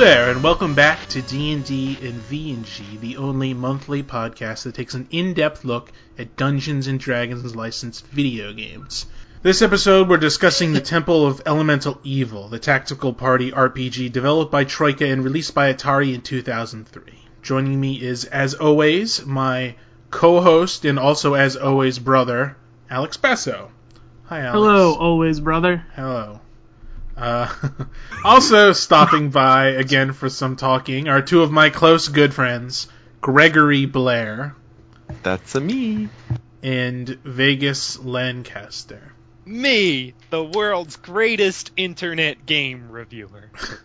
there, and welcome back to D&D and V&G, the only monthly podcast that takes an in-depth look at Dungeons and Dragons licensed video games. This episode, we're discussing the Temple of Elemental Evil, the tactical party RPG developed by Troika and released by Atari in 2003. Joining me is, as always, my co-host and also, as always, brother, Alex Basso. Hi, Alex. Hello, always brother. Hello. Uh, also stopping by again for some talking are two of my close good friends, Gregory Blair That's a me. and Vegas Lancaster. Me, the world's greatest internet game reviewer.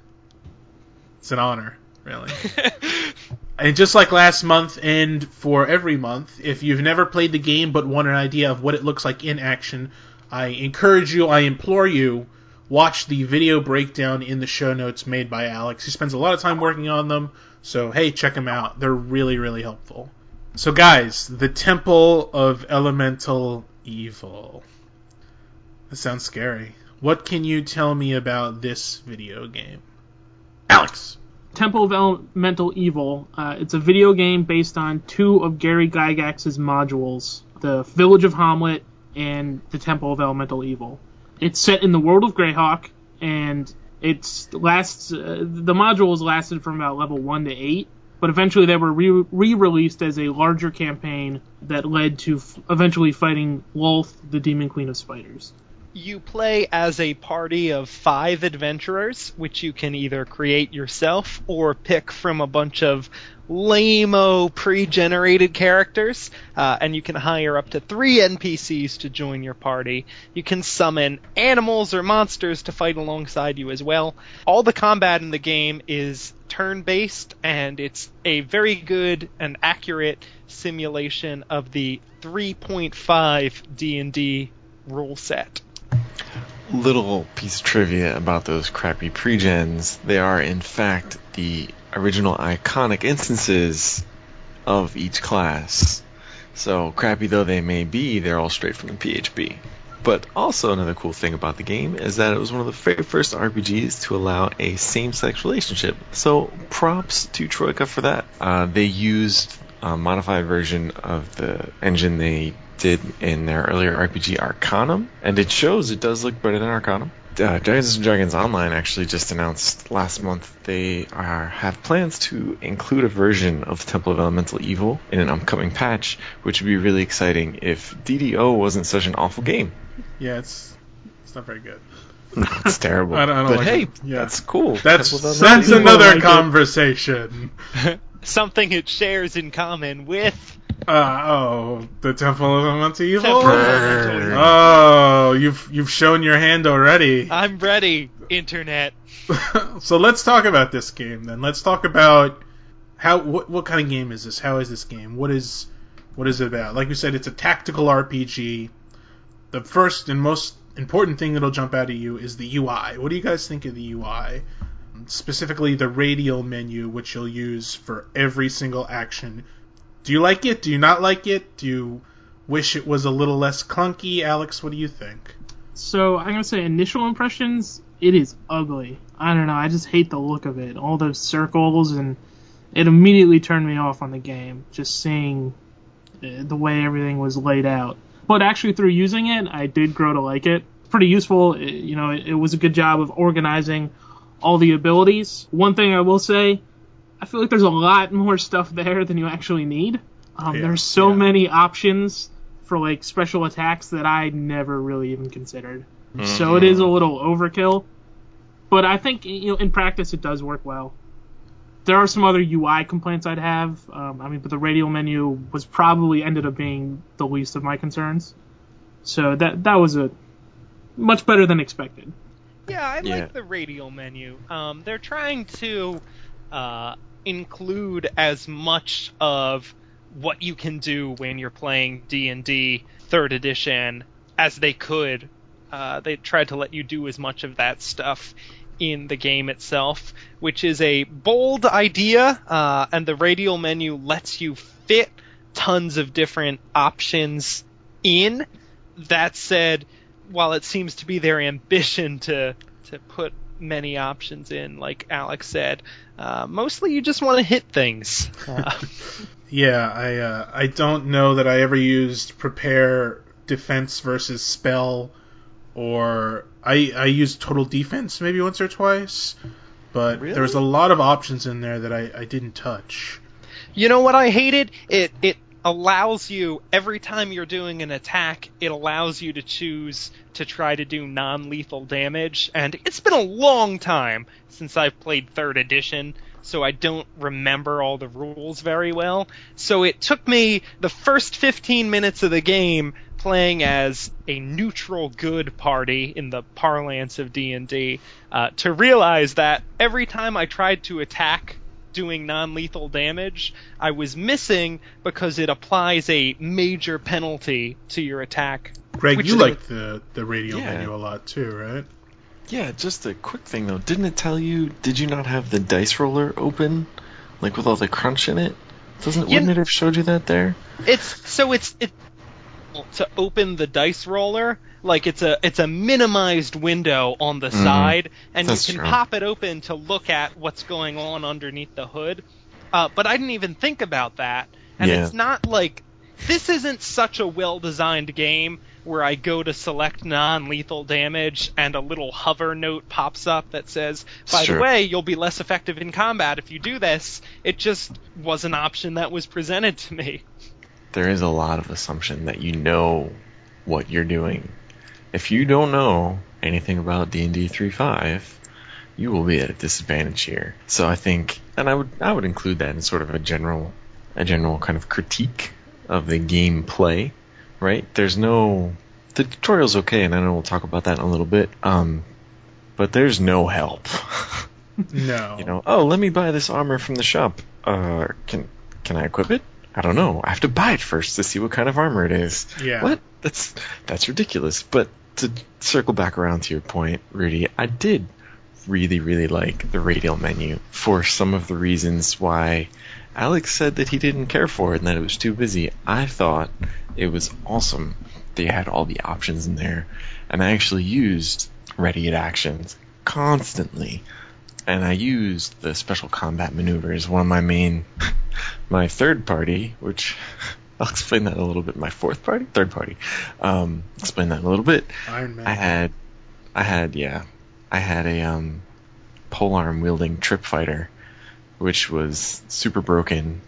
It's an honor, really. And just like last month and for every month, if you've never played the game but want an idea of what it looks like in action, I encourage you, I implore you, watch the video breakdown in the show notes made by Alex. He spends a lot of time working on them, so hey, check them out. They're really, really helpful. So, guys, the Temple of Elemental Evil. That sounds scary. What can you tell me about this video game? Alex! Temple of Elemental Evil. Uh, it's a video game based on two of Gary Gygax's modules, the Village of Hommlet and the Temple of Elemental Evil. It's set in the world of Greyhawk, and it's lasts. Uh, the modules lasted from about level one to eight, but eventually they were re- re-released as a larger campaign that led to f- eventually fighting Lolth, the Demon Queen of Spiders. You play as a party of five adventurers, which you can either create yourself or pick from a bunch of lame-o pre-generated characters, uh, and you can hire up to three NPCs to join your party. You can summon animals or monsters to fight alongside you as well. All the combat in the game is turn-based, and it's a very good and accurate simulation of the 3.5 D&D rule set. Little piece of trivia about those crappy pre-gens. They are, in fact, the original iconic instances of each class. So, crappy though they may be, they're all straight from the PHB. But also, another cool thing about the game is that it was one of the very first RPGs to allow a same sex relationship. So, props to Troika for that. Uh, they used a modified version of the engine they did in their earlier RPG Arcanum, and it shows it does look better than Arcanum. Uh, Dragons and Dragons Online actually just announced last month they are have plans to include a version of Temple of Elemental Evil in an upcoming patch, which would be really exciting if DDO wasn't such an awful game. Yeah, it's it's not very good. it's terrible. I don't- I don't but like hey, it. Yeah. that's cool. That's that's another like conversation. Something it shares in common with Uh, oh, the Temple of Elemental Evil. Temple of Elemental Evil. Oh, you've you've shown your hand already. I'm ready, internet. so let's talk about this game then. Let's talk about how what what kind of game is this? How is this game? What is what is it about? Like we said, it's a tactical RPG. The first and most important thing that'll jump out at you is the UI. What do you guys think of the UI? Specifically, the radial menu, which you'll use for every single action. Do you like it? Do you not like it? Do you wish it was a little less clunky? Alex, what do you think? So I'm gonna say initial impressions. It is ugly. I don't know. I just hate the look of it. All those circles and it immediately turned me off on the game. Just seeing uh, the way everything was laid out. But actually, through using it, I did grow to like it. Pretty useful. It, you know, it, it was a good job of organizing all the abilities. One thing I will say, I feel like there's a lot more stuff there than you actually need. Um, Yeah, there's so yeah. many options for like special attacks that I never really even considered. So it is a little overkill, but I think you know in practice it does work well. There are some other UI complaints I'd have. Um, I mean, but the radial menu was probably ended up being the least of my concerns. So that that was a much better than expected. Yeah, I Yeah. like the radial menu. Um, they're trying to uh, include as much of what you can do when you're playing D and D Third Edition as they could. Uh, they tried to let you do as much of that stuff in the game itself, which is a bold idea, uh, and the radial menu lets you fit tons of different options in. That said, while it seems to be their ambition to to put many options in, like Alex said. Uh, mostly, you just want to hit things. Uh, Yeah, I uh, I don't know that I ever used prepare defense versus spell, or I I used total defense maybe once or twice, but there was a lot of options in there that I, I didn't touch. You know what I hated? It it allows you every time you're doing an attack, it allows you to choose to try to do non-lethal damage, and it's been a long time since I've played 3rd edition, so I don't remember all the rules very well. So it took me the first 15 minutes of the game playing as a neutral good party in the parlance of D&D uh, to realize that every time I tried to attack doing non-lethal damage, I was missing because it applies a major penalty to your attack. Greg, Which you like the the radial Yeah. menu a lot too, right? Yeah, just a quick thing though. Didn't it tell you? Did you not have the dice roller open, like with all the crunch in it? Doesn't it? Wouldn't it have showed you that there? It's so it's it to open the dice roller like it's a it's a minimized window on the side and you can true. pop it open to look at what's going on underneath the hood uh, but i didn't even think about that and Yeah. it's not like this isn't such a well designed game where i go to select non-lethal damage and a little hover note pops up that says by Sure. the way you'll be less effective in combat if you do this it just was an option that was presented to me There is a lot of assumption that you know what you're doing. If you don't know anything about D&D 3.5, you will be at a disadvantage here. So I think, and I would I would include that in sort of a general a general kind of critique of the gameplay, right? There's no the tutorial's okay, and I know we'll talk about that in a little bit. Um, but there's no help. No. you know, oh, let me buy this armor from the shop. Uh, can can I equip it? I don't know. I have to buy it first to see what kind of armor it is. Yeah. What? That's that's ridiculous. But to circle back around to your point, Rudy, I did really really like the radial menu for some of the reasons why Alex said that he didn't care for it and that it was too busy. I thought it was awesome. They had all the options in there, and I actually used ready at actions constantly and I used the special combat maneuvers. One of my main, my third party, which I'll explain that a little bit. My fourth party, third party, um, explain that a little bit. Iron Man. I had, I had, yeah, I had a um, polearm wielding trip fighter, which was super broken.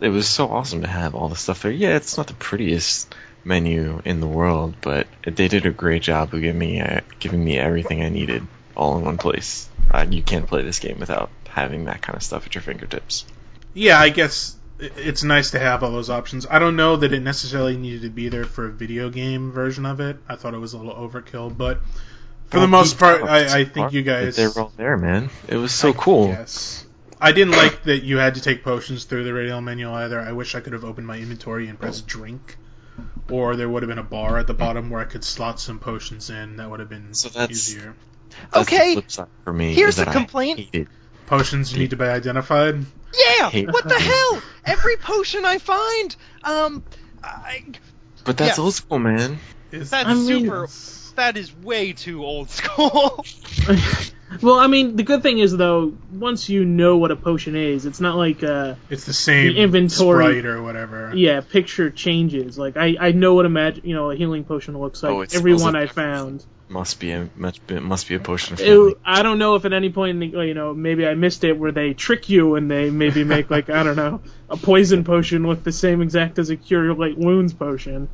It was so awesome to have all the stuff there. Yeah, it's not the prettiest menu in the world, but they did a great job of giving me uh, giving me everything I needed all in one place. Uh, you can't play this game without having that kind of stuff at your fingertips. Yeah, I guess it's nice to have all those options. I don't know that it necessarily needed to be there for a video game version of it. I thought it was a little overkill, but for the most part, I, I think you guys they're all there, man. It was so I cool. guess. I didn't like that you had to take potions through the radial menu either. I wish I could have opened my inventory and pressed oh. drink. Or there would have been a bar at the bottom where I could slot some potions in. That would have been So that's- easier. That's the Okay, flip side for me. here's is that the I complaint. hated- Potions need to be identified. Yeah, what the hell? Every potion I find, um, I, But that's Yeah. old school, man. Is- That's I mean- super. That is way too old school. well, I mean, the good thing is though, once you know what a potion is, it's not like uh, It's the same The inventory- sprite or whatever. yeah, picture changes. Like I, I know what a mag- you know a healing potion looks like. Oh, it every smells one like I found. Must be a must be, must be a potion of. It, I don't know if at any point, in the, you know, maybe I missed it where they trick you and they maybe make like I don't know a poison potion look the same exact as a cure your late wounds potion.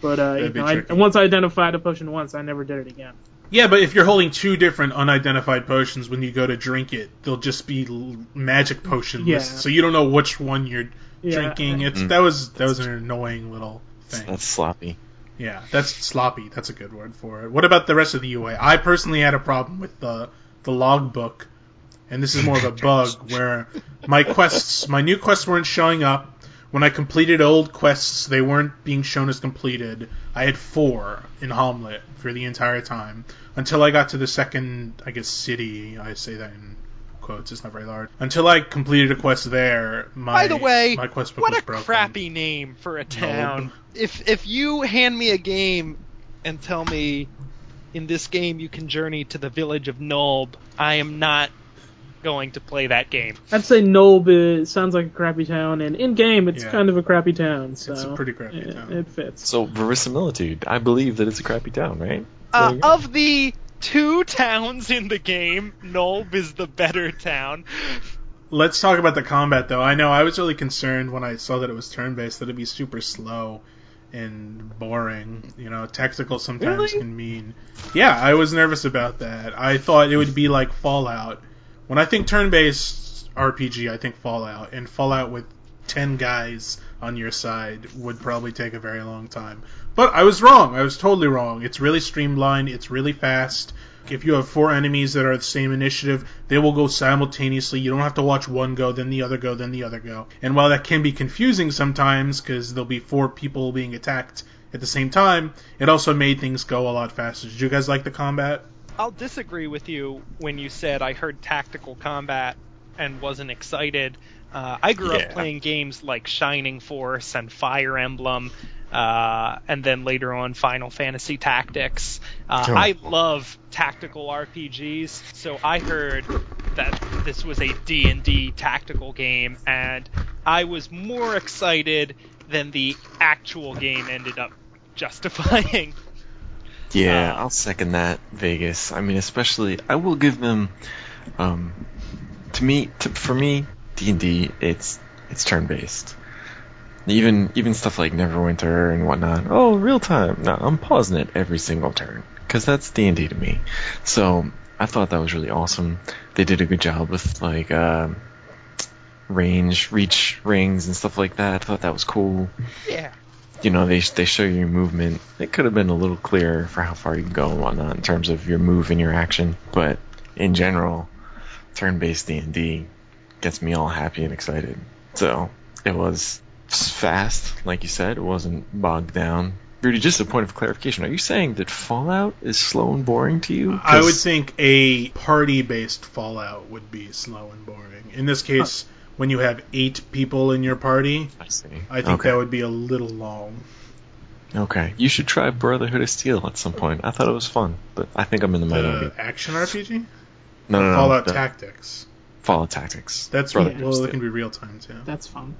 But uh, you know, I, once I identified a potion once, I never did it again. Yeah, but if you're holding two different unidentified potions when you go to drink it, they'll just be l- magic potion Yeah. lists, so you don't know which one you're Yeah, drinking. It's Mm. that was that was an annoying little thing. That's sloppy. Yeah, that's sloppy. That's a good word for it. What about the rest of the UI? I personally had a problem with the the logbook, and this is more of a bug where my quests, my new quests weren't showing up. When I completed old quests, they weren't being shown as completed. I had four in Hommlet for the entire time until I got to the second, I guess, city. I say that in quotes. It's not very large. Until I completed a quest there, my By the way, my quest book what was a broken. crappy name for a town. If if you hand me a game and tell me in this game you can journey to the village of Nulb. I am not going to play that game. I'd say Nulb is, sounds like a crappy town, and in game it's Yeah. kind of a crappy town. So It's a pretty crappy it, town. It fits. So verisimilitude. I believe that it's a crappy town, right? Uh, There you go. of the two towns in the game, Nulb is the better town. Let's talk about the combat, though. I know I was really concerned when I saw that it was turn-based that it'd be super slow and boring. You know, tactical sometimes Really? can mean. Yeah, I was nervous about that. I thought it would be like Fallout. When I think turn-based RPG, I think Fallout, and Fallout with ten guys on your side would probably take a very long time. But I was wrong. I was totally wrong. It's really streamlined. It's really fast. If you have four enemies that are the same initiative, they will go simultaneously. You don't have to watch one go, then the other go, then the other go. And while that can be confusing sometimes, because there'll be four people being attacked at the same time, it also made things go a lot faster. Did you guys like the combat? I'll disagree with you when you said I heard tactical combat and wasn't excited. Uh, I grew Yeah. up playing games like Shining Force and Fire Emblem, uh, and then later on Final Fantasy Tactics. Uh, Oh. I love tactical RPGs, so I heard that this was a D&D tactical game, and I was more excited than the actual game ended up justifying. Yeah, Uh, I'll second that, Vegas. I mean, especially I will give them. Um, to me, to, for me, D and D, it's it's turn based. Even even stuff like Neverwinter and whatnot. Oh, real time. No, I'm pausing it every single turn because that's D and D to me. So I thought that was really awesome. They did a good job with like um range, reach rings and stuff like that. I thought that was cool Yeah. You know they they show your movement. It could have been a little clearer for how far you can go and whatnot in terms of your move and your action. But in general, turn-based D and D gets me all happy and excited. So it was fast, like you said. It wasn't bogged down. Rudy, just a point of clarification: Are you saying that Fallout is slow and boring to you? I would think a party-based Fallout would be slow and boring. In this case, when you have eight people in your party, I see. I think okay. that would be a little long. Okay, you should try Brotherhood of Steel at some point. I thought it was fun, but I think I'm in the minority. The action RPG, no, no, no. Fallout the Tactics. Fallout Tactics. That's Brotherhood well, it can be real time too. That's fun.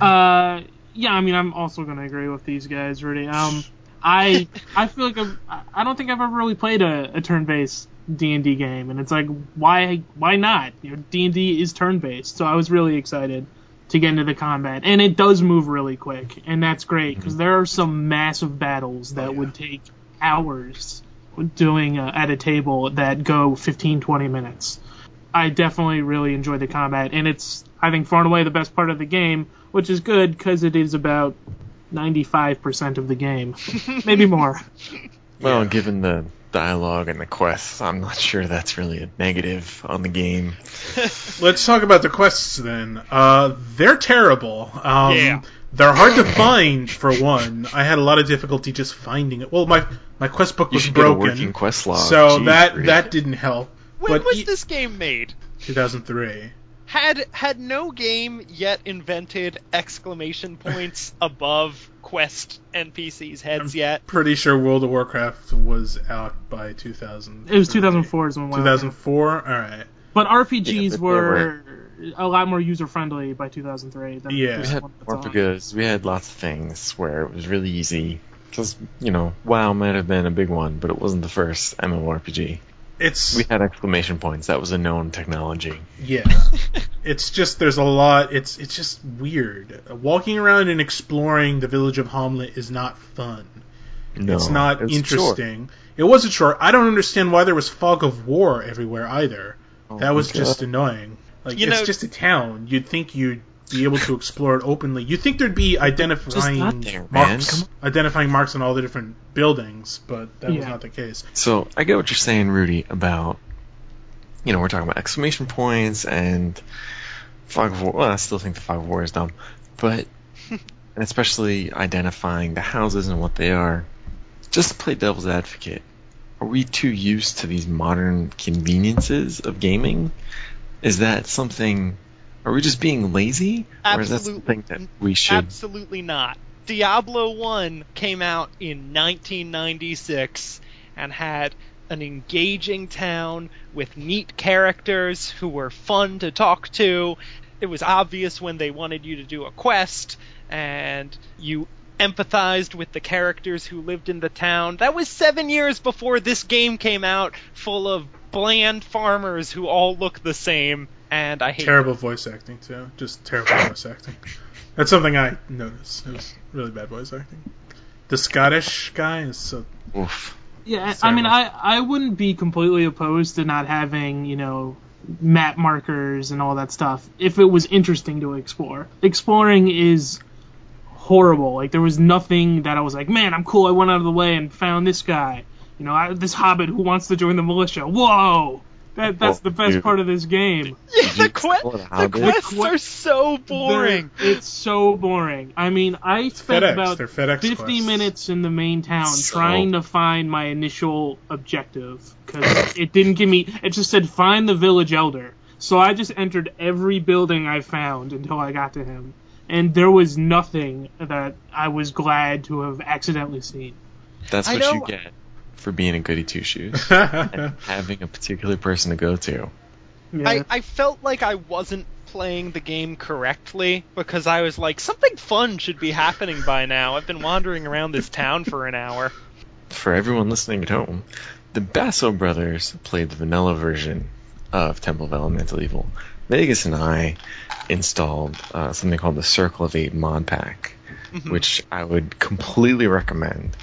Uh, yeah, I mean, I'm also gonna agree with these guys, really. Um, I I feel like I've, I- I don't think I've ever really played a, a turn-based D and D game, and it's like, why why not? You know, D and D is turn-based, so I was really excited to get into the combat, and it does move really quick, and that's great because there are some massive battles that Oh, yeah. would take hours doing uh, at a table that go 15 20 minutes. I definitely really enjoyed the combat, and it's I think far and away the best part of the game, which is good because it is about 95% of the game, maybe more. Well, Yeah. given the dialogue and the quests, I'm not sure that's really a negative on the game. Let's talk about the quests then. Uh, they're terrible. Um, Yeah. They're hard to find for one. I had a lot of difficulty just finding it. Well, my my quest book You was should get a broken, working quest log. so Jeez, that Rudy. that didn't help. When but was e- this game made? 2003. Had had no game yet invented exclamation points above quest NPCs' heads yet? Pretty sure World of Warcraft was out by 2000. It was 2004 is when WoW came out. 2004. All right. But Yeah, RPGs but they were a lot more user friendly by 2003 than Yeah. this we had more because we had lots of things where it was really easy. Because you know, WoW might have been a big one, but it wasn't the first MMORPG. It's We had exclamation points. That was a known technology. yeah. it's just there's a lot. It's it's just weird. Walking around and exploring the village of Hommlet is not fun. No, it's not it was short. interesting. It wasn't short. I don't understand why there was fog of war everywhere either. Oh that was my just annoying. Like You it's know- just a town. You'd think you'd be able to explore it openly. You'd think there'd be identifying there, marks, Come identifying marks on all the different buildings, but that was not the case. So I get what you're saying, Rudy, about you know we're talking about exclamation points and fog of war. Well, I still think the fog of war is dumb, but and especially identifying the houses and what they are. Just to play devil's advocate, are we too used to these modern conveniences of gaming? Is that something? Are we just being lazy, or is that something that we should? Absolutely not. Diablo 1 came out in 1996, and had an engaging town with neat characters who were fun to talk to. It was obvious when they wanted you to do a quest, and you empathized with the characters who lived in the town. That was seven years before this game came out, full of bland farmers who all look the same, and I hate Terrible voice acting too. Just terrible voice acting. That's something I noticed. It was really bad voice acting. The Scottish guy is so. Oof. Yeah, I mean, I. I wouldn't be completely opposed to not having, you know, map markers and all that stuff if it was interesting to explore. Exploring is horrible. Like, there was nothing that I was like, man, I'm cool. I went out of the way and found this guy. You know, I, this hobbit who wants to join the militia. Whoa! That, that's Whoa, the best part of this game. Yeah, the, que- the the quests The que- are so boring. They're- It's so boring. I mean, I spent FedEx. about They're FedEx 50 quests. minutes in the main town So- trying to find my initial objective because it didn't give me. It just said find the village elder. So I just entered every building I found until I got to him, and there was nothing that I was glad to have accidentally seen. That's I what know- you get for being a goody two shoes and having a particular person to go to. Yeah. I, I felt like I wasn't playing the game correctly because I was like, something fun should be happening by now. I've been wandering around this town for an hour. For everyone listening at home, the Basso brothers played the vanilla version of Temple of Elemental Evil. Vegas and I installed uh, something called the Circle of Eight mod pack, which I would completely recommend.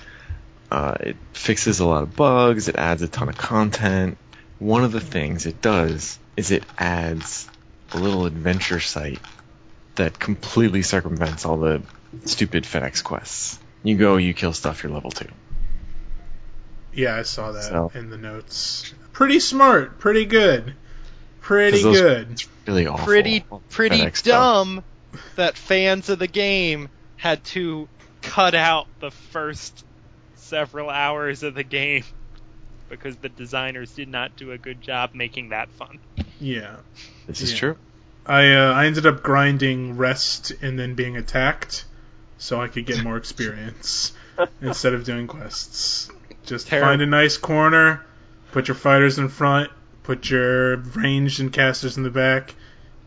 Uh, it fixes a lot of bugs. It adds a ton of content. One of the things it does is it adds a little adventure site that completely circumvents all the stupid FedEx quests. You go, you kill stuff, you're level two. yeah, I saw that So- in the notes. Pretty smart. Pretty good. pretty good. Really awful. Pretty pretty FedEx stuff. dumb that fans of the game had to cut out the first several hours of the game because the designers did not do a good job making that fun. Yeah. This is Yeah. true. I uh, I ended up grinding rest and then being attacked, so I could get more experience instead of doing quests. Just Terrible. find a nice corner, put your fighters in front, put your ranged and casters in the back,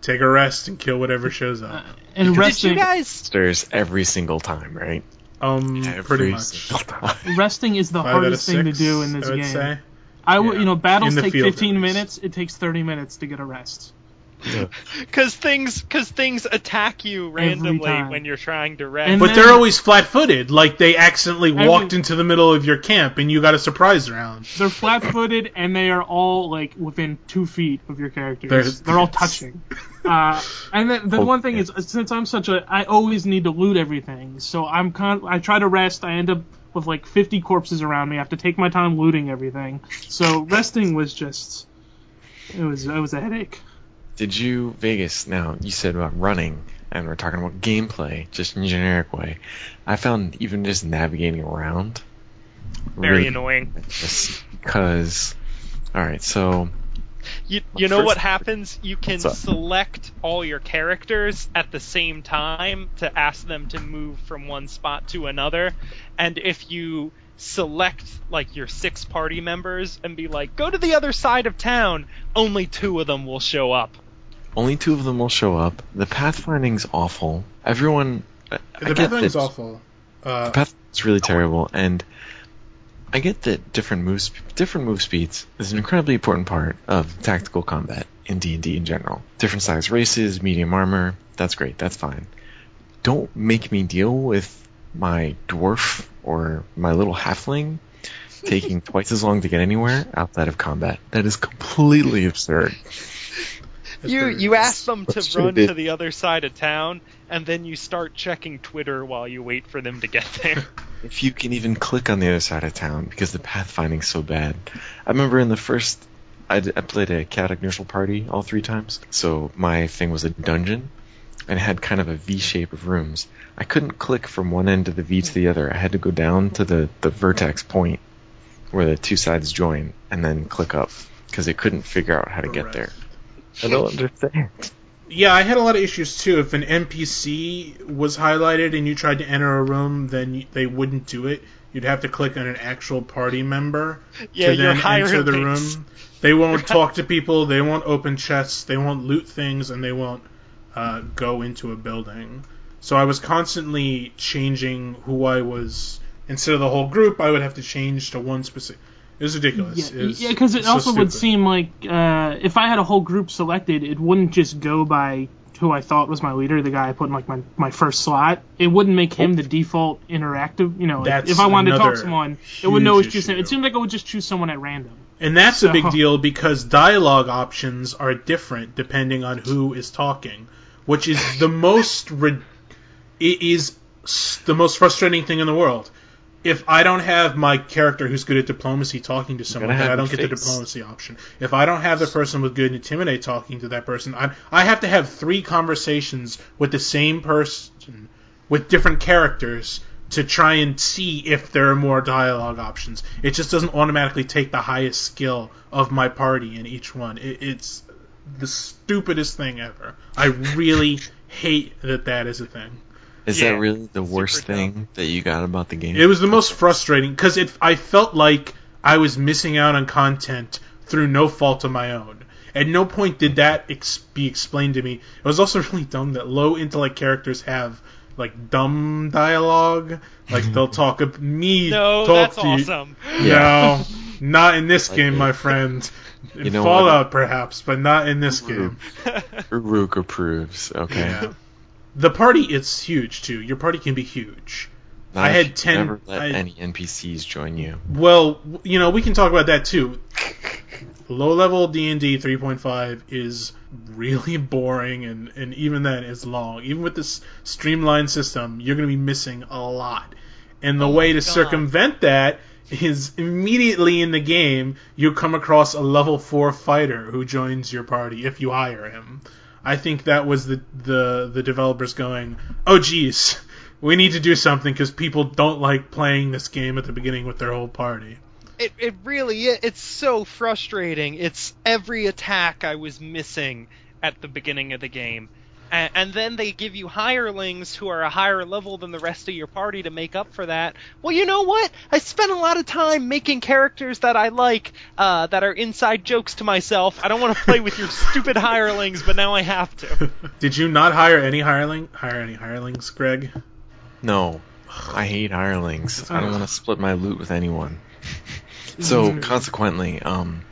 take a rest and kill whatever shows up. and Did you guys Stairs every single time, right? Um, Every pretty much. single resting is the Five out of hardest thing to do in this I would game. say. I would, Yeah. you know, battles take 15 minutes. It takes 30 minutes to get a rest. Because things, cause things attack you randomly when you're trying to rest. And But then- they're always flat-footed, like they accidentally Every- walked into the middle of your camp and you got a surprise round. They're flat-footed and they are all like within two feet of your characters. There's- They're all touching. Uh, and then the Oh, one thing yeah. is, since I'm such a, I always need to loot everything. So I'm con- I try to rest. I end up with like 50 corpses around me. I have to take my time looting everything. So resting was just, it was, it was a headache. Did you Vegas? Now you said about running, and we're talking about gameplay, just in a generic way. I found even just navigating around Very really annoying. just because. All right, so You, you know First- what happens? You can select all your characters at the same time to ask them to move from one spot to another. And if you select like your six party members and be like, go to the other side of town, only two of them will show up. Only two of them will show up. The pathfinding's awful. Everyone, I, I The get thing's awful. Uh, The path is really terrible, and I get that different move different move speeds is an incredibly important part of tactical combat in D and D in general. Different size races, medium armor, that's great, that's fine. Don't make me deal with my dwarf or my little halfling taking twice as long to get anywhere outside of combat. That is completely absurd. You you ask them to run to the other side of town, and then you start checking Twitter while you wait for them to get there. if you can even click on the other side of town because the pathfinding's so bad. I remember in the first, I played a chaotic neutral party all three times, so my thing was a dungeon and it had kind of a V shape of rooms. I couldn't click from one end of the V to the other. I had to go down to the, the vertex point where the two sides join and then click up because it couldn't figure out how to get there. I don't understand. Yeah, I had a lot of issues too. If an NPC was highlighted and you tried to enter a room, then they wouldn't do it. you'd have to click on an actual party member Yeah, to then enter the hirelings. room. They won't talk to people. They won't open chests. They won't loot things, and they won't uh, go into a building. So I was constantly changing who I was. Instead of the whole group, I would have to change to one specific. It was ridiculous. Yeah, It yeah, because it it's so also would seem like uh, if I had a whole group selected, it wouldn't just go by who I thought was my leader, the guy I put in like my, my first slot. It wouldn't make him the default interactive. You know, That's if I wanted to talk to someone, it would know choose him. It seemed like it would just choose someone at random. And that's a big deal because dialogue options are different depending on who is talking, which is the most ri- it is the most frustrating thing in the world. If I don't have my character who's good at diplomacy talking to someone, then I don't get the diplomacy option. If I don't have the person with good intimidate talking to that person, I I have to have three conversations with the same person with different characters to try and see if there are more dialogue options. It just doesn't automatically take the highest skill of my party in each one. It, it's the stupidest thing ever. I really hate that that is a thing. Is Yeah, that really the worst super dumb. thing that you got about the game? It was the most frustrating because it. I felt like I was missing out on content through no fault of my own. At no point did that ex- be explained to me. It was also really dumb that low intellect characters have like dumb dialogue. Like they'll talk ab- me No, talk that's to you. awesome. No, not in this Like game, it. my friend. In You know Fallout, perhaps, but not in this game. Uruk approves. Okay. Yeah. The party is huge too. Your party can be huge. Not I had 10 Never let I- any NPCs join you. Well, you know, we can talk about that too. Low level D and D 3.5 is really boring, and and even then it's long. Even with this streamlined system, you're going to be missing a lot. And the Oh way to God. circumvent that is immediately in the game you come across a level four fighter who joins your party if you hire him. I think that was the the the developers going, oh geez, we need to do something because people don't like playing this game at the beginning with their whole party. It it really is. It's so frustrating. It's every attack I was missing at the beginning of the game. And, and then they give you hirelings who are a higher level than the rest of your party to make up for that. Well, you know what? I spent a lot of time making characters that I like, uh, that are inside jokes to myself. I don't want to play with your stupid hirelings, but now I have to. Did you not hire any hireling? Hire any hirelings, Greg? No, I hate hirelings. I don't want to split my loot with anyone. So consequently, um,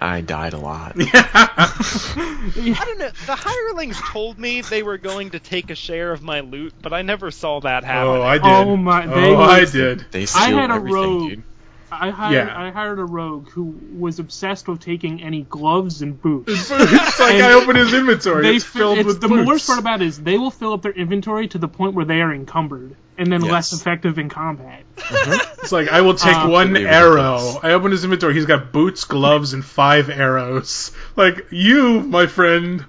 I died a lot. I don't know. The hirelings told me they were going to take a share of my loot, but I never saw that oh, happen. oh, I did. Oh my- oh, they oh, I did. They steal had a rogue. dude. I hired Yeah. I hired a rogue who was obsessed with taking any gloves and boots. it's like And I opened his inventory. they it's filled it's with the boots. worst part about it is they will fill up their inventory to the point where they are encumbered and then less effective in combat. It's like I will take Uh, one arrow. ridiculous. I open his inventory. He's got boots, gloves, and five arrows. Like you, my friend,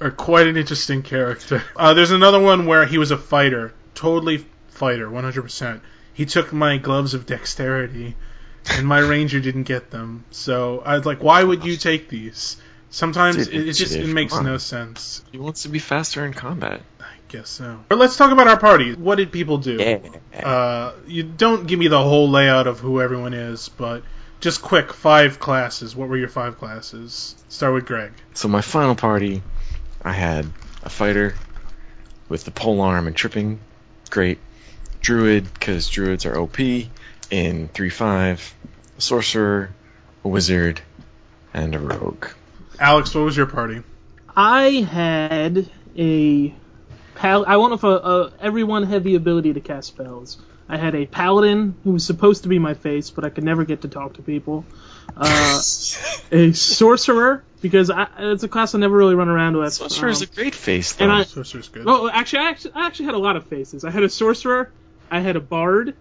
are quite an interesting character. Uh, there's another one where he was a fighter, totally fighter, 100%. He took my gloves of dexterity, and my ranger didn't get them. So I was like, why would you take these? Sometimes Dude, it, it just it makes no sense. He wants to be faster in combat. I guess so. But let's talk about our party. What did people do? Uh, you don't give me the whole layout of who everyone is, but just quick five classes. What were your five classes? Start with Greg. So my final party, I had a fighter with the pole arm and tripping, great. Druid, because druids are OP in 3-5. A sorcerer, a wizard, and a rogue. Alex, what was your party? I had a pal. I went with a, a everyone had the ability to cast spells. I had a paladin who was supposed to be my face, but I could never get to talk to people. Uh, a sorcerer because I, it's a class I never really run around with. Sorcerer's Um, a great face, though. and I- Sorcerer's good. well, actually, I actually, I actually had a lot of faces. I had a sorcerer. I had a bard,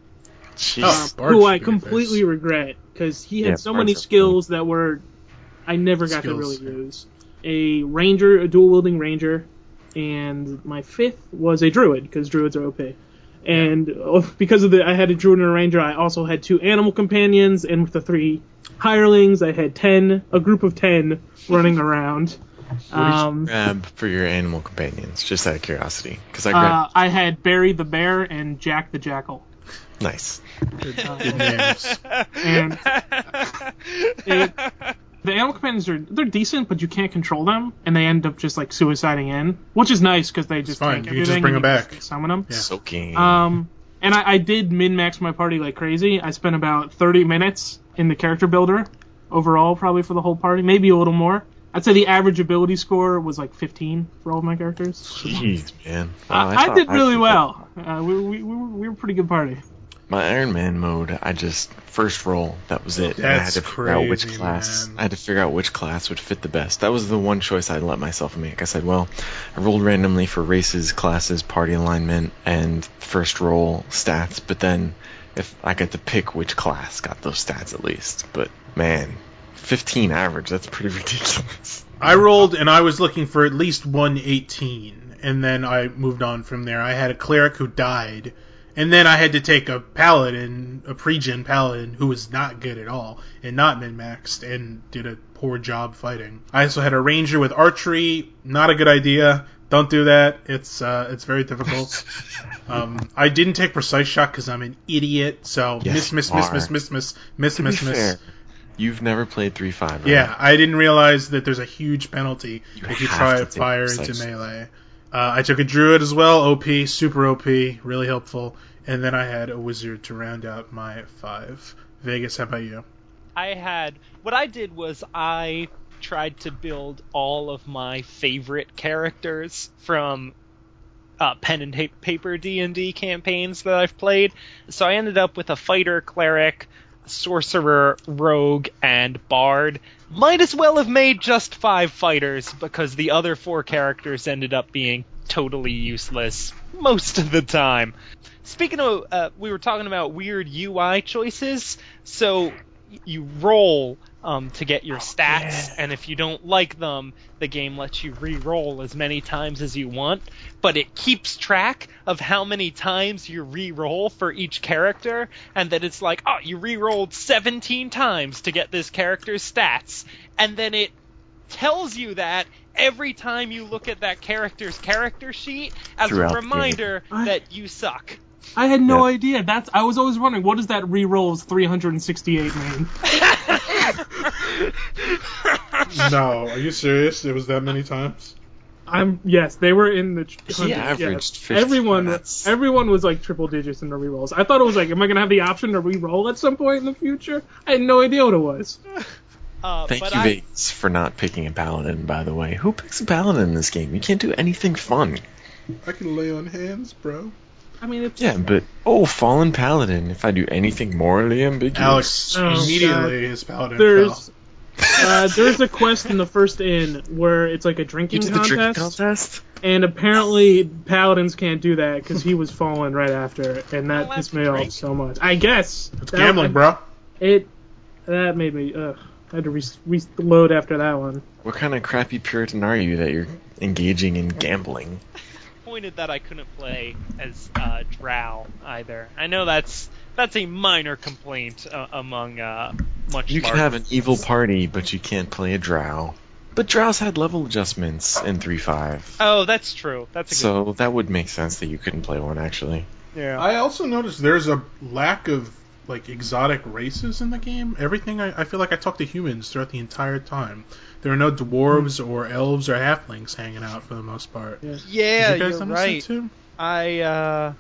Jeez. Oh, who I completely face. regret because he had Yeah, so many are cool. skills that were I never got Skills, to yeah. really use. A ranger, a dual wielding ranger, and my fifth was a druid because druids are OP. And uh, because of the, I had a druid and a ranger. I also had two animal companions, and with the three hirelings, I had ten, a group of ten running around. Um, Grab for your animal companions, just out of curiosity, because I uh, grabbed. I had Barry the bear and Jack the jackal. Nice. Good, good names. And it, the animal companions are they're decent, but you can't control them, and they end up just like suiciding in, which is nice because they just fine. take You can just bring them back. just summon them. Yeah. Soaking. Um, and I, I did min max my party like crazy. I spent about 30 minutes in the character builder overall, probably for the whole party, maybe a little more. I'd say the average ability score was like 15 for all of my characters. Jeez, man. Wow, I, I thought did really did well. Uh, we, we, we, were, we were a pretty good party. My Iron Man mode, I just first roll. That was it. And I had That's to figure out which crazy, class. man. I had to figure out which class would fit the best. That was the one choice I let myself make. I said, well, I rolled randomly for races, classes, party alignment, and first roll stats. But then, if I get to pick which class got those stats at least. But man, 15 average. That's pretty ridiculous. I rolled and I was looking for at least 118, and then I moved on from there. I had a cleric who died, and then I had to take a paladin, a pre-gen paladin, who was not good at all and not min-maxed and did a poor job fighting. I also had a ranger with archery, not a good idea. Don't do that. It's uh, it's very difficult. um, I didn't take precise shot because I'm an idiot. So Yes, miss, miss, miss, miss, miss, miss, miss, To be miss, miss. fair, you've never played 3-5, right? Yeah, I didn't realize that there's a huge penalty You if you try to fire into melee. Uh, I took a druid as well, OP, super OP, really helpful, and then I had a wizard to round out my five. Vegas, how about you? I had what I did was I tried to build all of my favorite characters from uh, pen and paper D and D campaigns that I've played. So I ended up with a fighter, cleric, sorcerer, rogue, and bard. Might as well have made just five fighters because the other four characters ended up being totally useless most of the time. Speaking of, uh, we were talking about weird UI choices. So you roll um, to get your stats, and if you don't like them, the game lets you re-roll as many times as you want. But it keeps track of how many times you re-roll for each character, and that it's like, oh, you re-rolled 17 times to get this character's stats, and then it tells you that every time you look at that character's character sheet as Throughout a reminder that you suck. I had no Yeah. idea. That's I was always wondering what does that re-rolls 368 mean? no, are you serious? It was that many times? I'm yes, they were in the. tr- He averaged yes. Everyone, That's- everyone was like triple digits in the re-rolls. I thought it was like, am I gonna have the option to re-roll at some point in the future? I had no idea what it was. Uh, Thank you, I, Vegas, for not picking a paladin, by the way. Who picks a paladin in this game? You can't do anything fun. I can lay on hands, bro. I mean, it's Yeah, but oh, fallen paladin. If I do anything morally ambiguous, Alex Oh, immediately his paladin there's fell. uh, there's a quest in the first inn where it's like a you drinking did the contest, drinking contest. and apparently paladins can't do that because he was fallen right after, and that pissed me off so much. I guess It's That- gambling, bro. It that made me ugh. I had to re- reload after that one. What kind of crappy Puritan are you that you're engaging in gambling? Pointed that I couldn't play as uh, Drow either. I know that's that's a minor complaint uh, among uh, much. You can have an evil party, but you can't play a drow. But drows had level adjustments in 3.5. Oh, that's true. That's a good. So that would make sense that you couldn't play one, actually. yeah. I also noticed there's a lack of like exotic races in the game. Everything I, I feel like I talk to humans throughout the entire time. There are no dwarves or elves or halflings hanging out for the most part. Yeah. yeah, you guys you're right. too? I uh,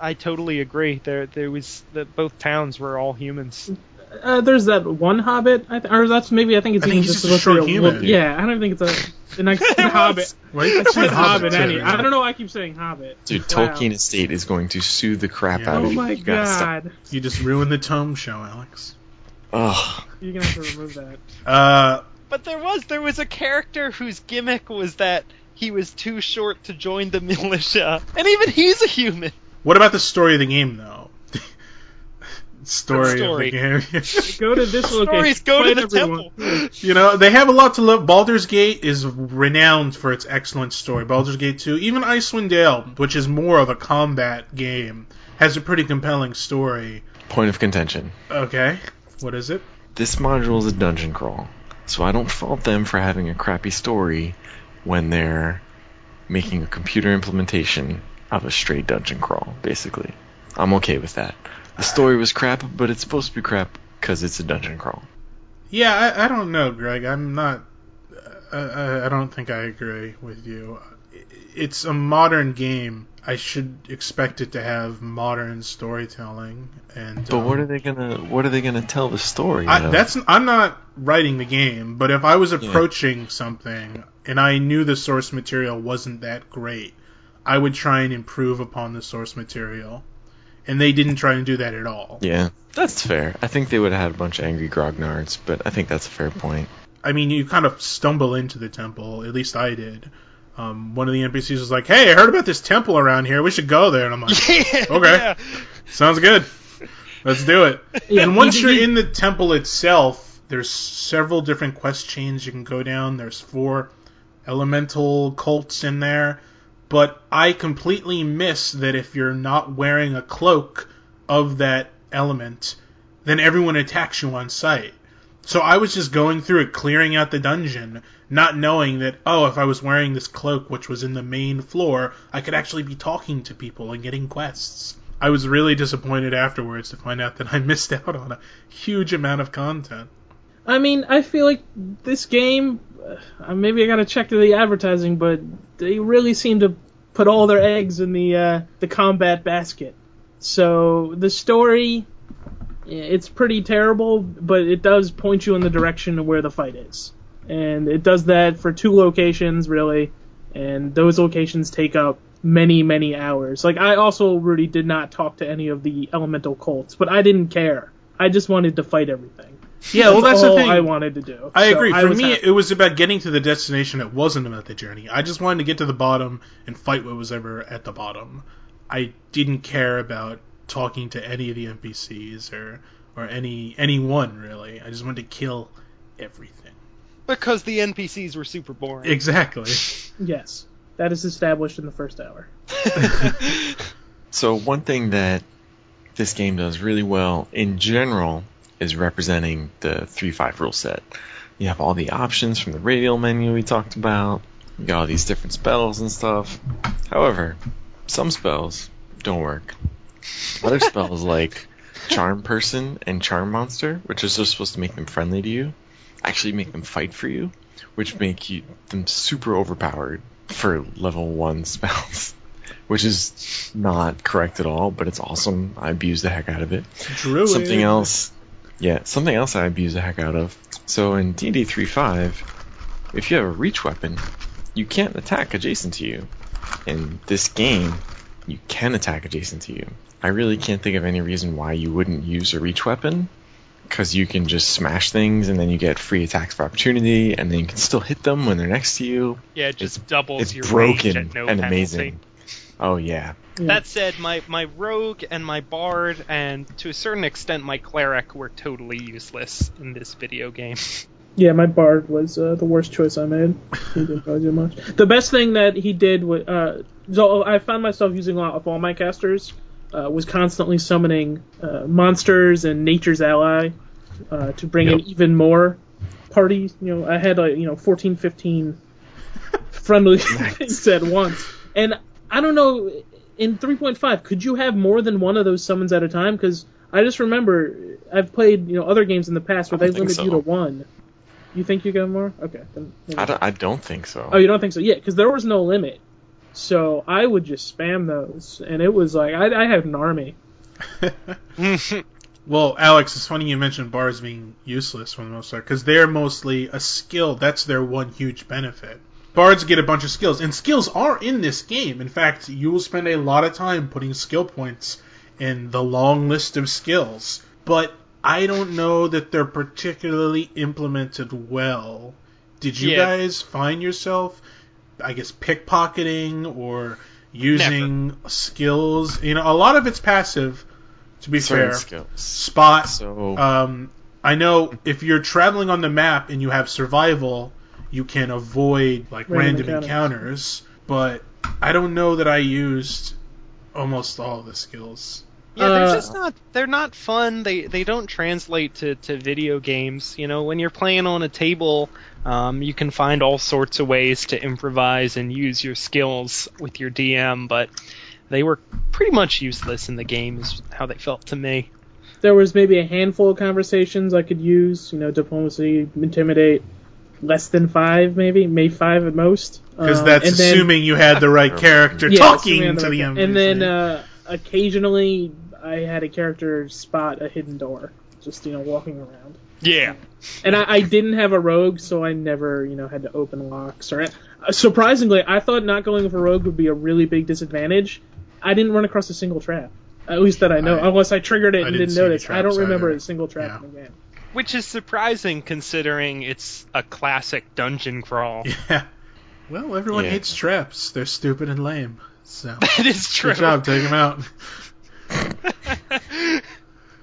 I totally agree. There there was that both towns were all humans. Uh, there's that one hobbit, I th- or that's maybe I think it's I even think just just a supposed to short be a human. little- Yeah, I don't think it's a an ex- hobbit. Why you keep It's hobbit. too, Any. I don't know. why I keep saying hobbit. Dude, Wow. Tolkien Estate is going to sue the crap Yeah. out of you. Oh you. my You god, You just ruined the tome show, Alex. Ugh. you're gonna have to remove that. Uh, But there was there was a character whose gimmick was that he was too short to join the militia, and even he's a human. what about the story of the game, though? story, story? of the game. Go to this location. Stories go to fight the everyone. temple. You know, they have a lot to love. Baldur's Gate is renowned for its excellent story. Baldur's Gate 2, even Icewind Dale, which is more of a combat game, has a pretty compelling story. Point of contention. Okay, what is it? This module is a dungeon crawl, so I don't fault them for having a crappy story when they're making a computer implementation of a straight dungeon crawl, basically. I'm okay with that. The story was crap, but it's supposed to be crap because it's a dungeon crawl. Yeah, I, I don't know, Greg. I'm not. I, I don't think I agree with you. It's a modern game. I should expect it to have modern storytelling. And But what um, are they gonna what are they gonna tell the story? I, that's I'm not writing the game, but if I was approaching something and I knew the source material wasn't that great, I would try and improve upon the source material. And they didn't try and do that at all. Yeah, that's fair. I think they would have had a bunch of angry grognards, but I think that's a fair point. I mean, you kind of stumble into the temple. At least I did. Um, one of the NPCs was like, "Hey, I heard about this temple around here. We should go there." And I'm like, yeah, Okay. yeah. "Sounds good. Let's do it." Yeah, and once he- you're he- in the temple itself, there's several different quest chains you can go down. There's four elemental cults in there, but I completely miss that if you're not wearing a cloak of that element, then everyone attacks you on sight. So I was just going through it, clearing out the dungeon, not knowing that, oh, if I was wearing this cloak, which was in the main floor, I could actually be talking to people and getting quests. I was really disappointed afterwards to find out that I missed out on a huge amount of content. I mean, I feel like this game. Uh, maybe I gotta check the advertising, but they really seem to put all their eggs in the uh, the combat basket. So the story, it's pretty terrible, but it does point you in the direction of where the fight is, and it does that for two locations really, and those locations take up many many hours. Like I also really did not talk to any of the elemental cults, but I didn't care. I just wanted to fight everything. Yeah, well, that's the all thing. I wanted to do. I So agree. For was me, happy. it was about getting to the destination. It wasn't about the journey. I just wanted to get to the bottom and fight what was ever at the bottom. I didn't care about talking to any of the NPCs or or any anyone really. I just wanted to kill everything. Because the NPCs were super boring. Exactly. yes, that is established in the first hour. So one thing that this game does really well in general is representing the 3-5 rule set. You have all the options from the radial menu we talked about. You got all these different spells and stuff. However, some spells don't work. Other spells like Charm Person and Charm Monster, which is just supposed to make them friendly to you, actually make them fight for you, which make you them super overpowered for level one spells. Which is not correct at all, but it's awesome. I abuse the heck out of it. Druid. Something else, yeah, something else I abuse the heck out of. So in D&D 3.5, if you have a reach weapon, you can't attack adjacent to you. In this game, you can attack adjacent to you. I really can't think of any reason why you wouldn't use a reach weapon, because you can just smash things and then you get free attacks for opportunity, and then you can still hit them when they're next to you. yeah, it just It's- doubles It's your broken range at no and penalty. amazing. Oh yeah, Yeah. That said, my, my rogue and my bard, and to a certain extent my cleric, were totally useless in this video game. Yeah, my bard was uh, the worst choice I made. He didn't really do much. The best thing that he did was, uh, so I found myself using a lot of all my casters, uh, was constantly summoning uh, monsters and nature's ally uh, to bring in even more parties. You know, I had like you know 14, 15 friendly things at once, and I don't know. In 3.5, could you have more than one of those summons at a time? Because I just remember I've played you know other games in the past where they limit you to one. You think you got more? Okay. Then I don't, I don't think so. Oh, you don't think so? Yeah, because there was no limit. So I would just spam those, and it was like I, I had an army. Well, Alex, it's funny you mentioned bars being useless for the most part because they're mostly a skill. That's their one huge benefit. Bards get a bunch of skills, and skills are in this game. In fact, you will spend a lot of time putting skill points in the long list of skills. But I don't know that they're particularly implemented well. Did you Yeah. guys find yourself, I guess, pickpocketing or using skills? You know, a lot of it's passive. To be Certain fair, skills. spot. So Um, I know if you're traveling on the map and you have survival, you can avoid like Random random, encounters. encounters. But I don't know that I used almost all the skills. Yeah, they're Uh, just not they're not fun. They they don't translate to, to video games. You know, when you're playing on a table, um, you can find all sorts of ways to improvise and use your skills with your DM, but they were pretty much useless in the game. Is how they felt to me. There was maybe a handful of conversations I could use. You know, diplomacy, intimidate. Less than five, maybe, maybe five at most. Because Uh, that's and then- assuming you had the right character Yeah, talking assuming to I'm the right. NPC. And then uh, occasionally I had a character spot a hidden door, just you know walking around. Yeah. And I, I didn't have a rogue, so I never you know had to open locks. Or uh, surprisingly, I thought not going with a rogue would be a really big disadvantage. I didn't run across a single trap. At least that I know, I- unless I triggered it I and didn't didn't, notice. I don't remember either. a single trap Yeah. in the game. Which is surprising considering it's a classic dungeon crawl. yeah. Well, everyone Yeah. hates traps. They're stupid and lame. So That is true. good job, take them out.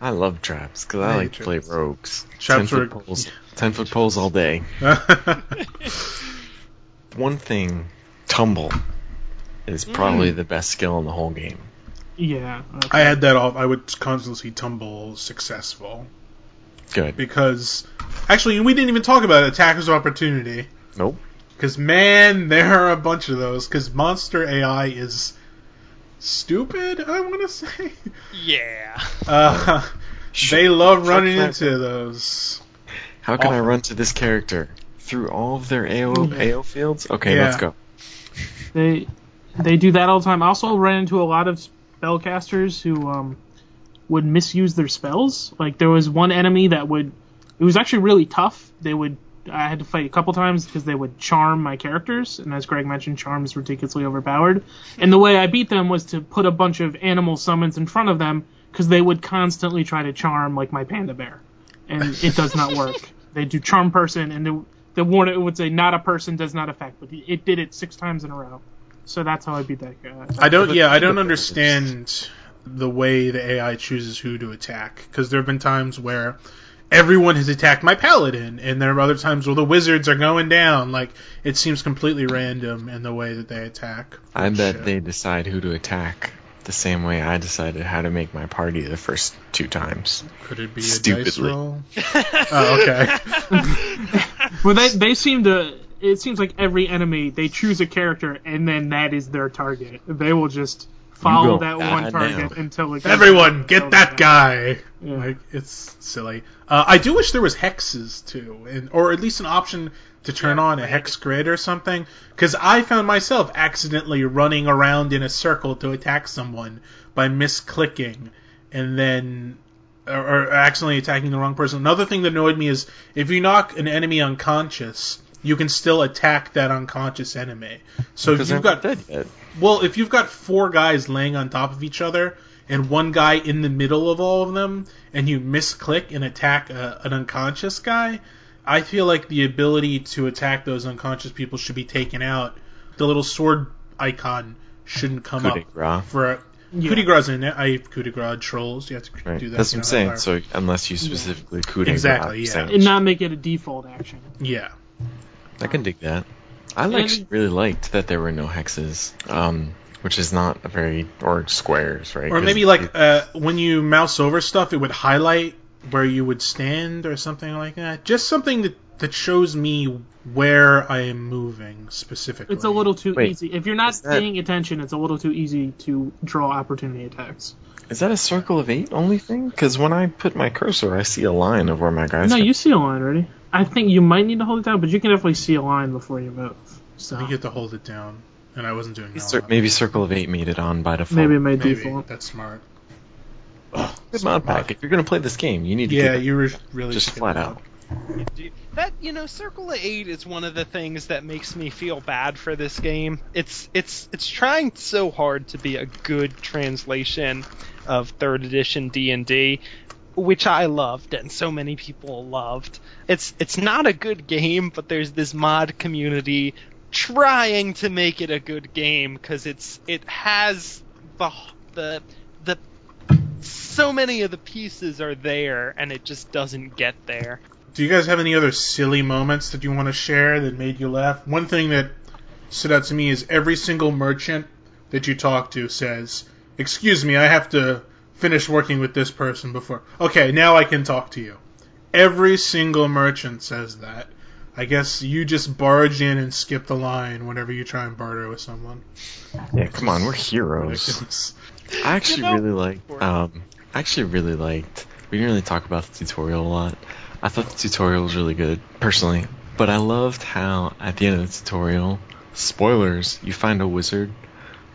I love traps because I I like to play traps. rogues. Traps ten were- foot poles, ten foot poles all day. One thing, tumble, is probably mm. the best skill in the whole game. Yeah. okay. I had that off. I would constantly see tumble successful Good. because actually we didn't even talk about attackers of opportunity. Nope. Because man, there are a bunch of those. Because monster AI is stupid. I want to say. Yeah. Uh, they love running Fuck into those. How can I run to this character through all of their AO AO fields? Okay, Yeah. let's go. They they do that all the time. I also ran into a lot of spellcasters who um, would misuse their spells. Like there was one enemy that would it was actually really tough. They would I had to fight a couple times because they would charm my characters, and as Greg mentioned, charm is ridiculously overpowered. And the way I beat them was to put a bunch of animal summons in front of them because they would constantly try to charm like my panda bear, and it does not work. they do charm person, and the the warning it would say not a person does not affect, but it did it six times in a row. So that's how I beat that guy. I don't. Yeah, I don't understand the way the AI chooses who to attack. Because there have been times where everyone has attacked my paladin, and there are other times where the wizards are going down. Like it seems completely random in the way that they attack. I bet they decide who to attack the same way I decided how to make my party the first two times. Could it be a dice roll? oh, okay. Well, they they seem to. It seems like every enemy they choose a character and then that is their target. They will just follow that bad one target now. until it. Everyone, get that guy. Yeah. Like it's silly. Uh, I do wish there was hexes too, and or at least an option to turn Yeah, on a hex grid or something. Because I found myself accidentally running around in a circle to attack someone by misclicking, and then or, or accidentally attacking the wrong person. Another thing that annoyed me is if you knock an enemy unconscious. You can still attack that unconscious enemy. So if you've got dead yet. well, if you've got four guys laying on top of each other and one guy in the middle of all of them, and you misclick and attack a, an unconscious guy, I feel like the ability to attack those unconscious people should be taken out. The little sword icon shouldn't come Coup de up grace. for. Yeah. Coup de grace in it. I have coup de grace trolls. You have to Right. do that. That's what I'm know, saying. So unless you specifically coup de Exactly, grace yeah. sandwich. and not make it a default action. Yeah. I can dig that. I And- really liked that there were no hexes, um, which is not a very or squares, right? Or maybe like uh, when you mouse over stuff, it would highlight where you would stand or something like that. Just something that, that shows me where I am moving specifically. It's a little too Wait, easy. If you're not is that- paying attention, it's a little too easy to draw opportunity attacks. Is that a circle of eight only thing? Because when I put my cursor, I see a line of where my guys. no, are. you see a line already. I think you might need to hold it down, but you can definitely see a line before you move. So I think you have to hold it down, and I wasn't doing Maybe, that. cir- maybe circle of eight made it on by default. maybe it may Maybe default. that's smart. Good mod pack. If you're gonna play this game, you need to Yeah, get you were really just flat out. That you know, Circle of Eight is one of the things that makes me feel bad for this game. It's it's it's trying so hard to be a good translation of third edition D and D, which I loved and so many people loved. It's it's not a good game, but there's this mod community trying to make it a good game because it's it has the the the so many of the pieces are there and it just doesn't get there. Do you guys have any other silly moments that you want to share that made you laugh? One thing that stood out to me is every single merchant that you talk to says, "Excuse me, I have to finish working with this person before." Okay, now I can talk to you. Every single merchant says that. I guess you just barge in and skip the line whenever you try and barter with someone. Yeah, come on, we're heroes. Ridiculous. I actually really liked. Um, I actually really liked. We didn't really talk about the tutorial a lot. I thought the tutorial was really good, personally. But I loved how at the end of the tutorial, spoilers, you find a wizard,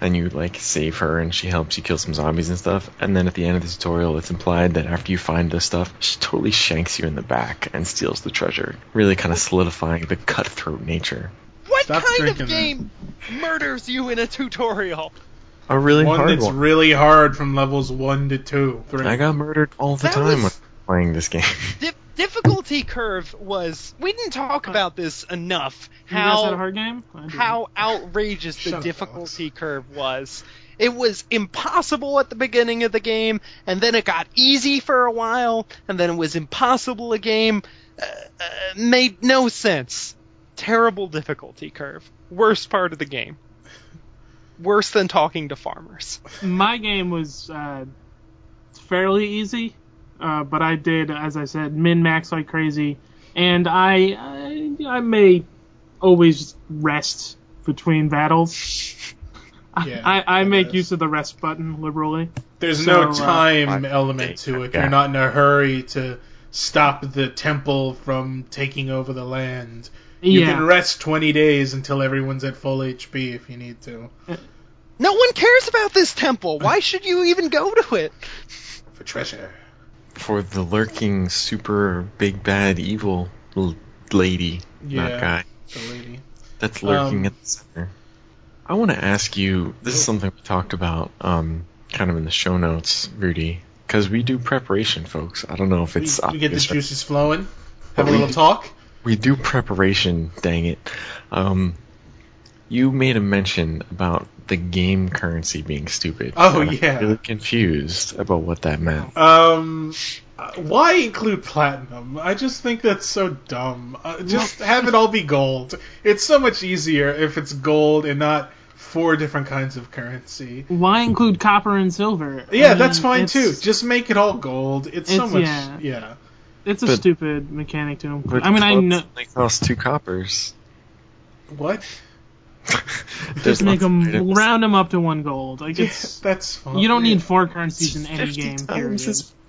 and you like save her, and she helps you kill some zombies and stuff. And then at the end of the tutorial, it's implied that after you find this stuff, she totally shanks you in the back and steals the treasure, really kind of solidifying the cutthroat nature. What Stop kind of drinking game murders you in a tutorial? A really hard. one hard that's one. really hard from levels one to two, three. I got murdered all the That time was- when playing this game. Di- difficulty curve was. We didn't talk about this enough. You guys had a How hard game? How outrageous the Shut up, difficulty curve was. It was impossible at the beginning of the game, and then it got easy for a while, and then it was impossible again. Uh, uh, made no sense. Terrible difficulty curve. Worst part of the game. Worse than talking to farmers. My game was uh, fairly easy, uh, but I did, as I said, min max like crazy, and I I, I may always rest between battles. Yeah, I, I, I make guess. use of the rest button liberally. There's So, no uh, time I- element to it. yeah. You're not in a hurry to stop the temple from taking over the land. You yeah, can rest 20 days until everyone's at full HP if you need to. No one cares about this temple. Why should you even go to it? For treasure. For the lurking super big bad evil lady, Yeah. not guy, The lady. that's lurking Um, at the center. I want to ask you. This is something we talked about, um, kind of in the show notes, Rudy, because we do preparation, folks. I don't know if We, it's we get the juices flowing. Have a little talk. we do preparation. Dang it. Um, you made a mention about the game currency being stupid. Oh, I'm yeah. really confused about what that meant. Um, why include platinum? I just think that's so dumb. Uh, just have it all be gold. It's so much easier if it's gold and not four different kinds of currency. why include copper and silver? I Yeah, mean, that's fine too. Just make it all gold. It's, so It's- much. yeah. Yeah. It's a But- stupid mechanic to include. I mean, I know. only cost two coppers. What? There's Just make them items. round them up to one gold. Like it's that's fine. you don't need four currencies in any game. Period.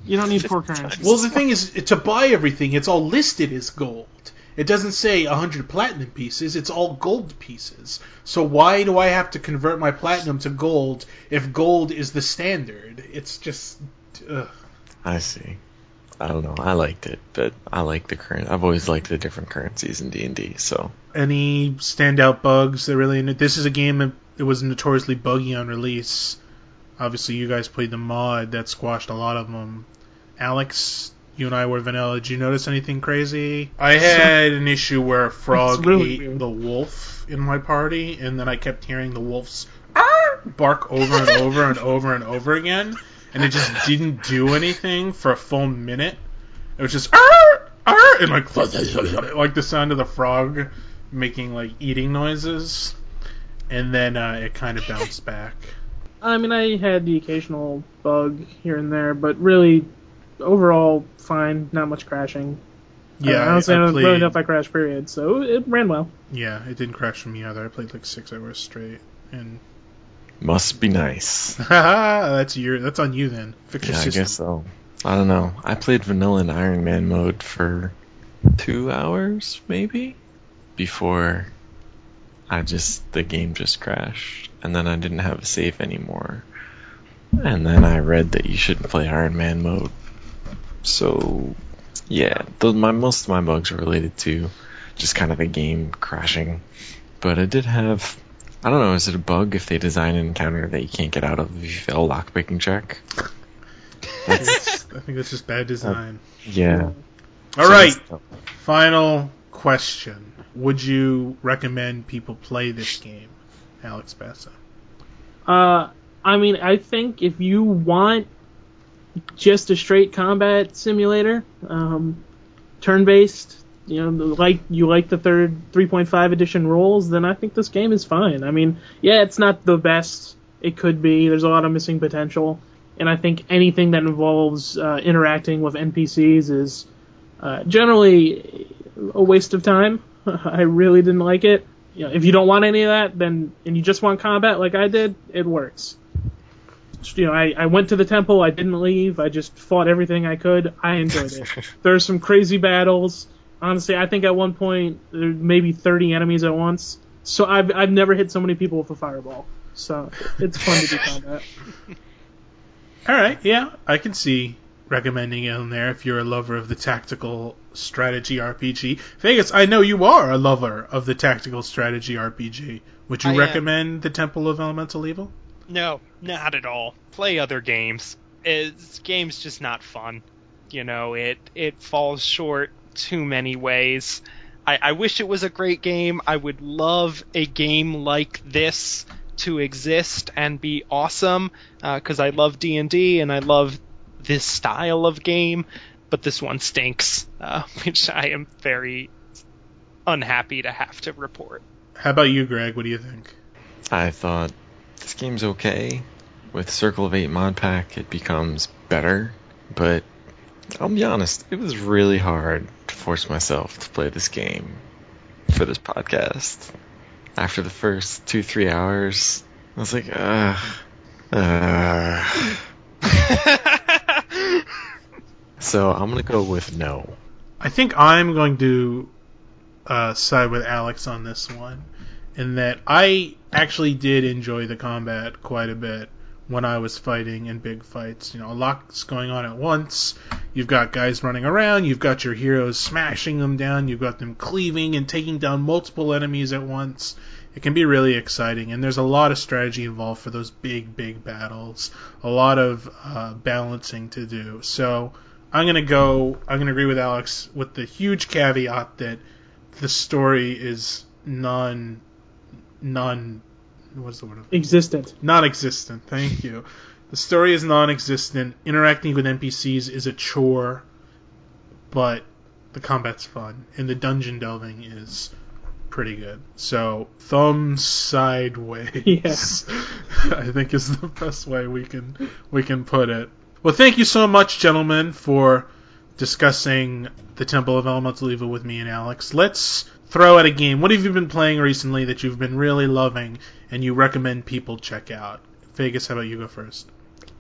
You don't need four currencies. Well, the thing is, to buy everything, it's all listed as gold. It doesn't say a 100 platinum pieces, it's all gold pieces. So why do I have to convert my platinum to gold if gold is the standard? It's just. Ugh. I see. I don't know. I liked it, but I like the current. I've always liked the different currencies in D and D. So Any standout bugs that really. This is a game that it was notoriously buggy on release. Obviously, you guys played the mod that squashed a lot of them. Alex, you and I were vanilla. Did you notice anything crazy? I had an issue where a frog It's really ate weird. the wolf in my party, and then I kept hearing the wolf's "Arr!" bark over and over and over and over again, and it just didn't do anything for a full minute. It was just "Arr! Arr!" and like like the sound of the frog making like eating noises, and then uh, it kind of bounced back. I mean, I had the occasional bug here and there, but really, overall, fine. Not much crashing. Yeah, I honestly, I, don't really played- know if I crashed. Period. So it ran well. Yeah, it didn't crash for me either. I played like six hours straight, and must be nice. that's your that's on you then. Fix your Yeah, I guess so. I don't know. I played vanilla in Iron Man mode for two hours, maybe, before I just the game just crashed, and then I didn't have a save anymore. And then I read that you shouldn't play Iron Man mode. So, yeah, those, my most of my bugs are related to just kind of the game crashing. But I did have. I don't know, is it a bug if they design an encounter that you can't get out of if you fail a lockpicking check? I think that's just bad design. Yeah. All So right, final question: Would you recommend people play this game, Alex Basso? Uh, I mean, I think if you want just a straight combat simulator, um, turn-based, you know, like you like the third 3.5 edition rules, then I think this game is fine. I mean, yeah, it's not the best it could be. There's a lot of missing potential, and I think anything that involves uh, interacting with NPCs is uh, generally a waste of time. I really didn't like it. You know, if you don't want any of that, then and you just want combat like I did, it works. You know, I, I went to the temple. I didn't leave. I just fought everything I could. I enjoyed it. There's some crazy battles. Honestly, I think at one point there maybe 30 enemies at once. So I've I've never hit so many people with a fireball. So it's fun to do combat. All right, yeah, I can see recommending it in there if you're a lover of the tactical strategy RPG. Vegas, I know you are a lover of the tactical strategy RPG. Would you I am. recommend the Temple of Elemental Evil? No, not at all. Play other games. It's game's just not fun. You know, it it falls short too many ways. I, I wish it was a great game. I would love a game like this to exist and be awesome because I love D and D and I love this style of game. But this one stinks, uh, which I am very unhappy to have to report. How about you, Greg? What do you think? I thought this game's okay. With Circle of Eight mod pack, it becomes better, but I'll be honest, it was really hard to force myself to play this game for this podcast. After the first two, three hours, I was like, ugh. uh. So I'm gonna go with no. I think I'm going to uh, side with Alex on this one, in that I actually did enjoy the combat quite a bit when I was fighting in big fights. You know, a lot's going on at once. You've got guys running around. You've got your heroes smashing them down. You've got them cleaving and taking down multiple enemies at once. It can be really exciting, and there's a lot of strategy involved for those big, big battles. A lot of uh, balancing to do. So I'm gonna go. I'm gonna agree with Alex with the huge caveat that the story is non, non. What's the word? Existent. Non-existent. Thank you. The story is non-existent. Interacting with NPCs is a chore, but the combat's fun, and the dungeon delving is pretty good. So thumbs sideways. Yes. I think is the best way we can we can put it. Well, thank you so much, gentlemen, for discussing the Temple of Elemental Evil with me and Alex. Let's throw out a game. What have you been playing recently that you've been really loving and you recommend people check out? Vegas, how about you go first?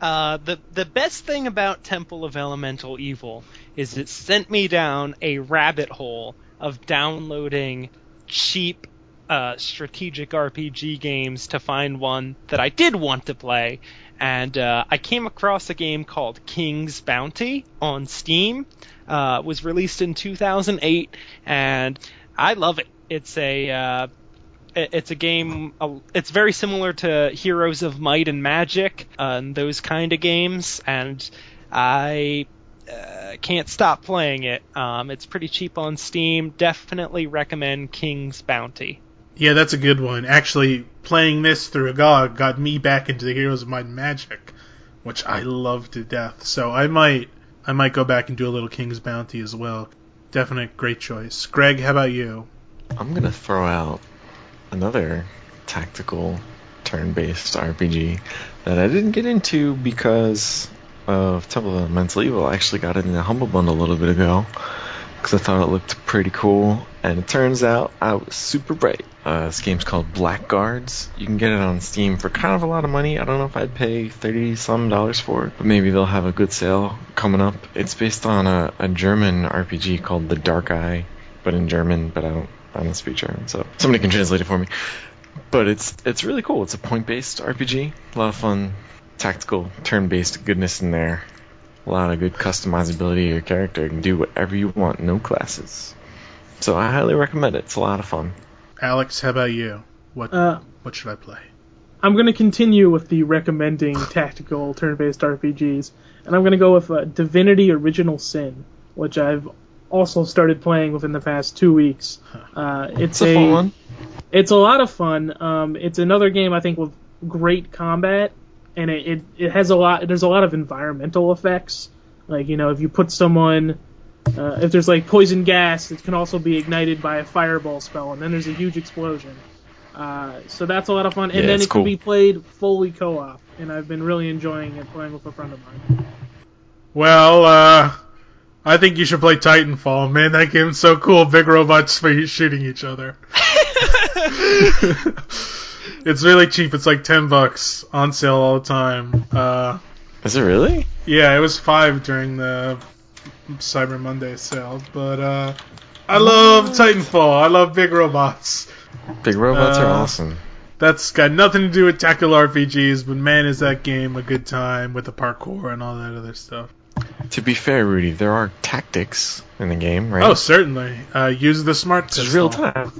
Uh, the the best thing about Temple of Elemental Evil is it sent me down a rabbit hole of downloading cheap uh, strategic RPG games to find one that I did want to play, and uh, I came across a game called King's Bounty on Steam. Uh, it was released in 2008, and I love it. It's a uh, it's a game. It's very similar to Heroes of Might and Magic uh, and those kind of games, and I uh, can't stop playing it. Um, it's pretty cheap on Steam. Definitely recommend King's Bounty. Yeah, that's a good one. Actually, playing this through a GOG got me back into the Heroes of Might and Magic, which I love to death. So I might I might go back and do a little King's Bounty as well. Definite great choice. Greg, how about you? I'm gonna throw out another tactical turn-based RPG that I didn't get into because of Temple of Elemental Evil. I actually got it in a Humble Bundle a little bit ago because I thought it looked pretty cool, and it turns out I was super bright. Uh, this game's called Blackguards. You can get it on Steam for kind of a lot of money. I don't know if I'd pay thirty some dollars for it, but maybe they'll have a good sale coming up. It's based on a, a German RPG called The Dark Eye, but in German. But I don't I don't speak German, so somebody can translate it for me. But it's it's really cool. It's a point-based RPG. A lot of fun, tactical, turn-based goodness in there. A lot of good customizability your character. You can do whatever you want, no classes. So I highly recommend it. It's a lot of fun. Alex, how about you? What Uh, what should I play? I'm going to continue with the recommending tactical turn-based RPGs, and I'm going to go with uh, Divinity: Original Sin, which I've also started playing within the past two weeks. Uh, it's It's a fun one. It's a lot of fun. Um, it's another game I think with great combat, and it, it, it has a lot. There's a lot of environmental effects. Like you know, if you put someone, uh, if there's like poison gas, it can also be ignited by a fireball spell, and then there's a huge explosion. Uh, so that's a lot of fun, and Yeah, then it cool. can be played fully co-op, and I've been really enjoying it playing with a friend of mine. Well, uh, I think you should play Titanfall. Man, that game's so cool. Big robots f- shooting each other. it's really cheap. It's like ten bucks on sale all the time. Uh, Is it really? yeah, it was five during the Cyber Monday sale. But uh, I love Titanfall. I love big robots. Big robots are Uh, awesome. That's got nothing to do with tactical RPGs, but man, is that game a good time with the parkour and all that other stuff. To be fair, Rudy, there are tactics in the game, right? Oh, certainly. Uh, use the smart pistol. real time.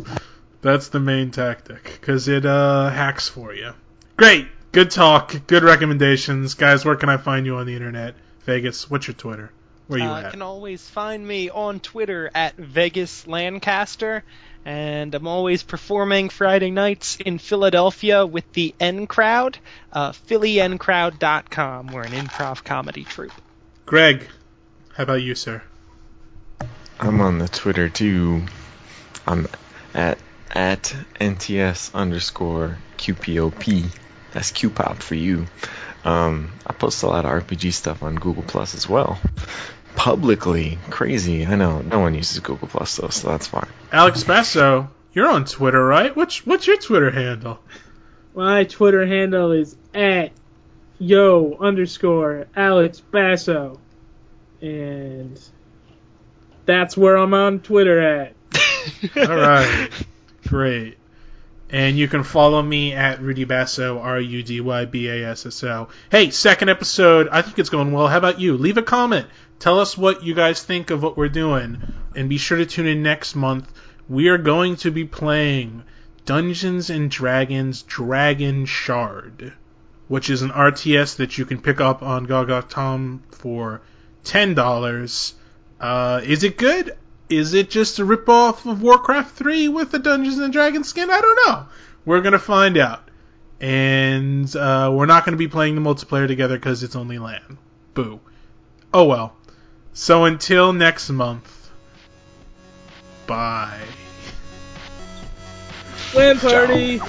That's the main tactic because it uh, hacks for you. Great, good talk, good recommendations, guys. Where can I find you on the internet? Vegas, what's your Twitter? Where you Uh, at? can always find me on Twitter at Vegas Lancaster, and I'm always performing Friday nights in Philadelphia with the N Crowd, uh, PhillyNCrowd.com. We're an improv comedy troupe. Greg, how about you, sir? I'm on the Twitter too. I'm at at NTS underscore QPOP. That's QPOP for you. Um, I post a lot of RPG stuff on Google Plus as well. Publicly, crazy. I know no one uses Google Plus though, so that's fine. Alex Basso, you're on Twitter, right? What's what's your Twitter handle? My Twitter handle is at yo underscore Alex Basso, and that's where I'm on Twitter at. All right, great. And you can follow me at Rudy Basso, R U D Y B A S S O. Hey, second episode. I think it's going well. How about you? Leave a comment. Tell us what you guys think of what we're doing. And be sure to tune in next month. We are going to be playing Dungeons and Dragons Dragonshard, which is an RTS that you can pick up on GOG.com for $10. Uh, is it good? Is it just a ripoff of Warcraft 3 with the Dungeons and Dragons skin? I don't know. We're to find out. And uh, we're not going to be playing the multiplayer together because it's only LAN. Boo. Oh well. So until next month, bye. Land party.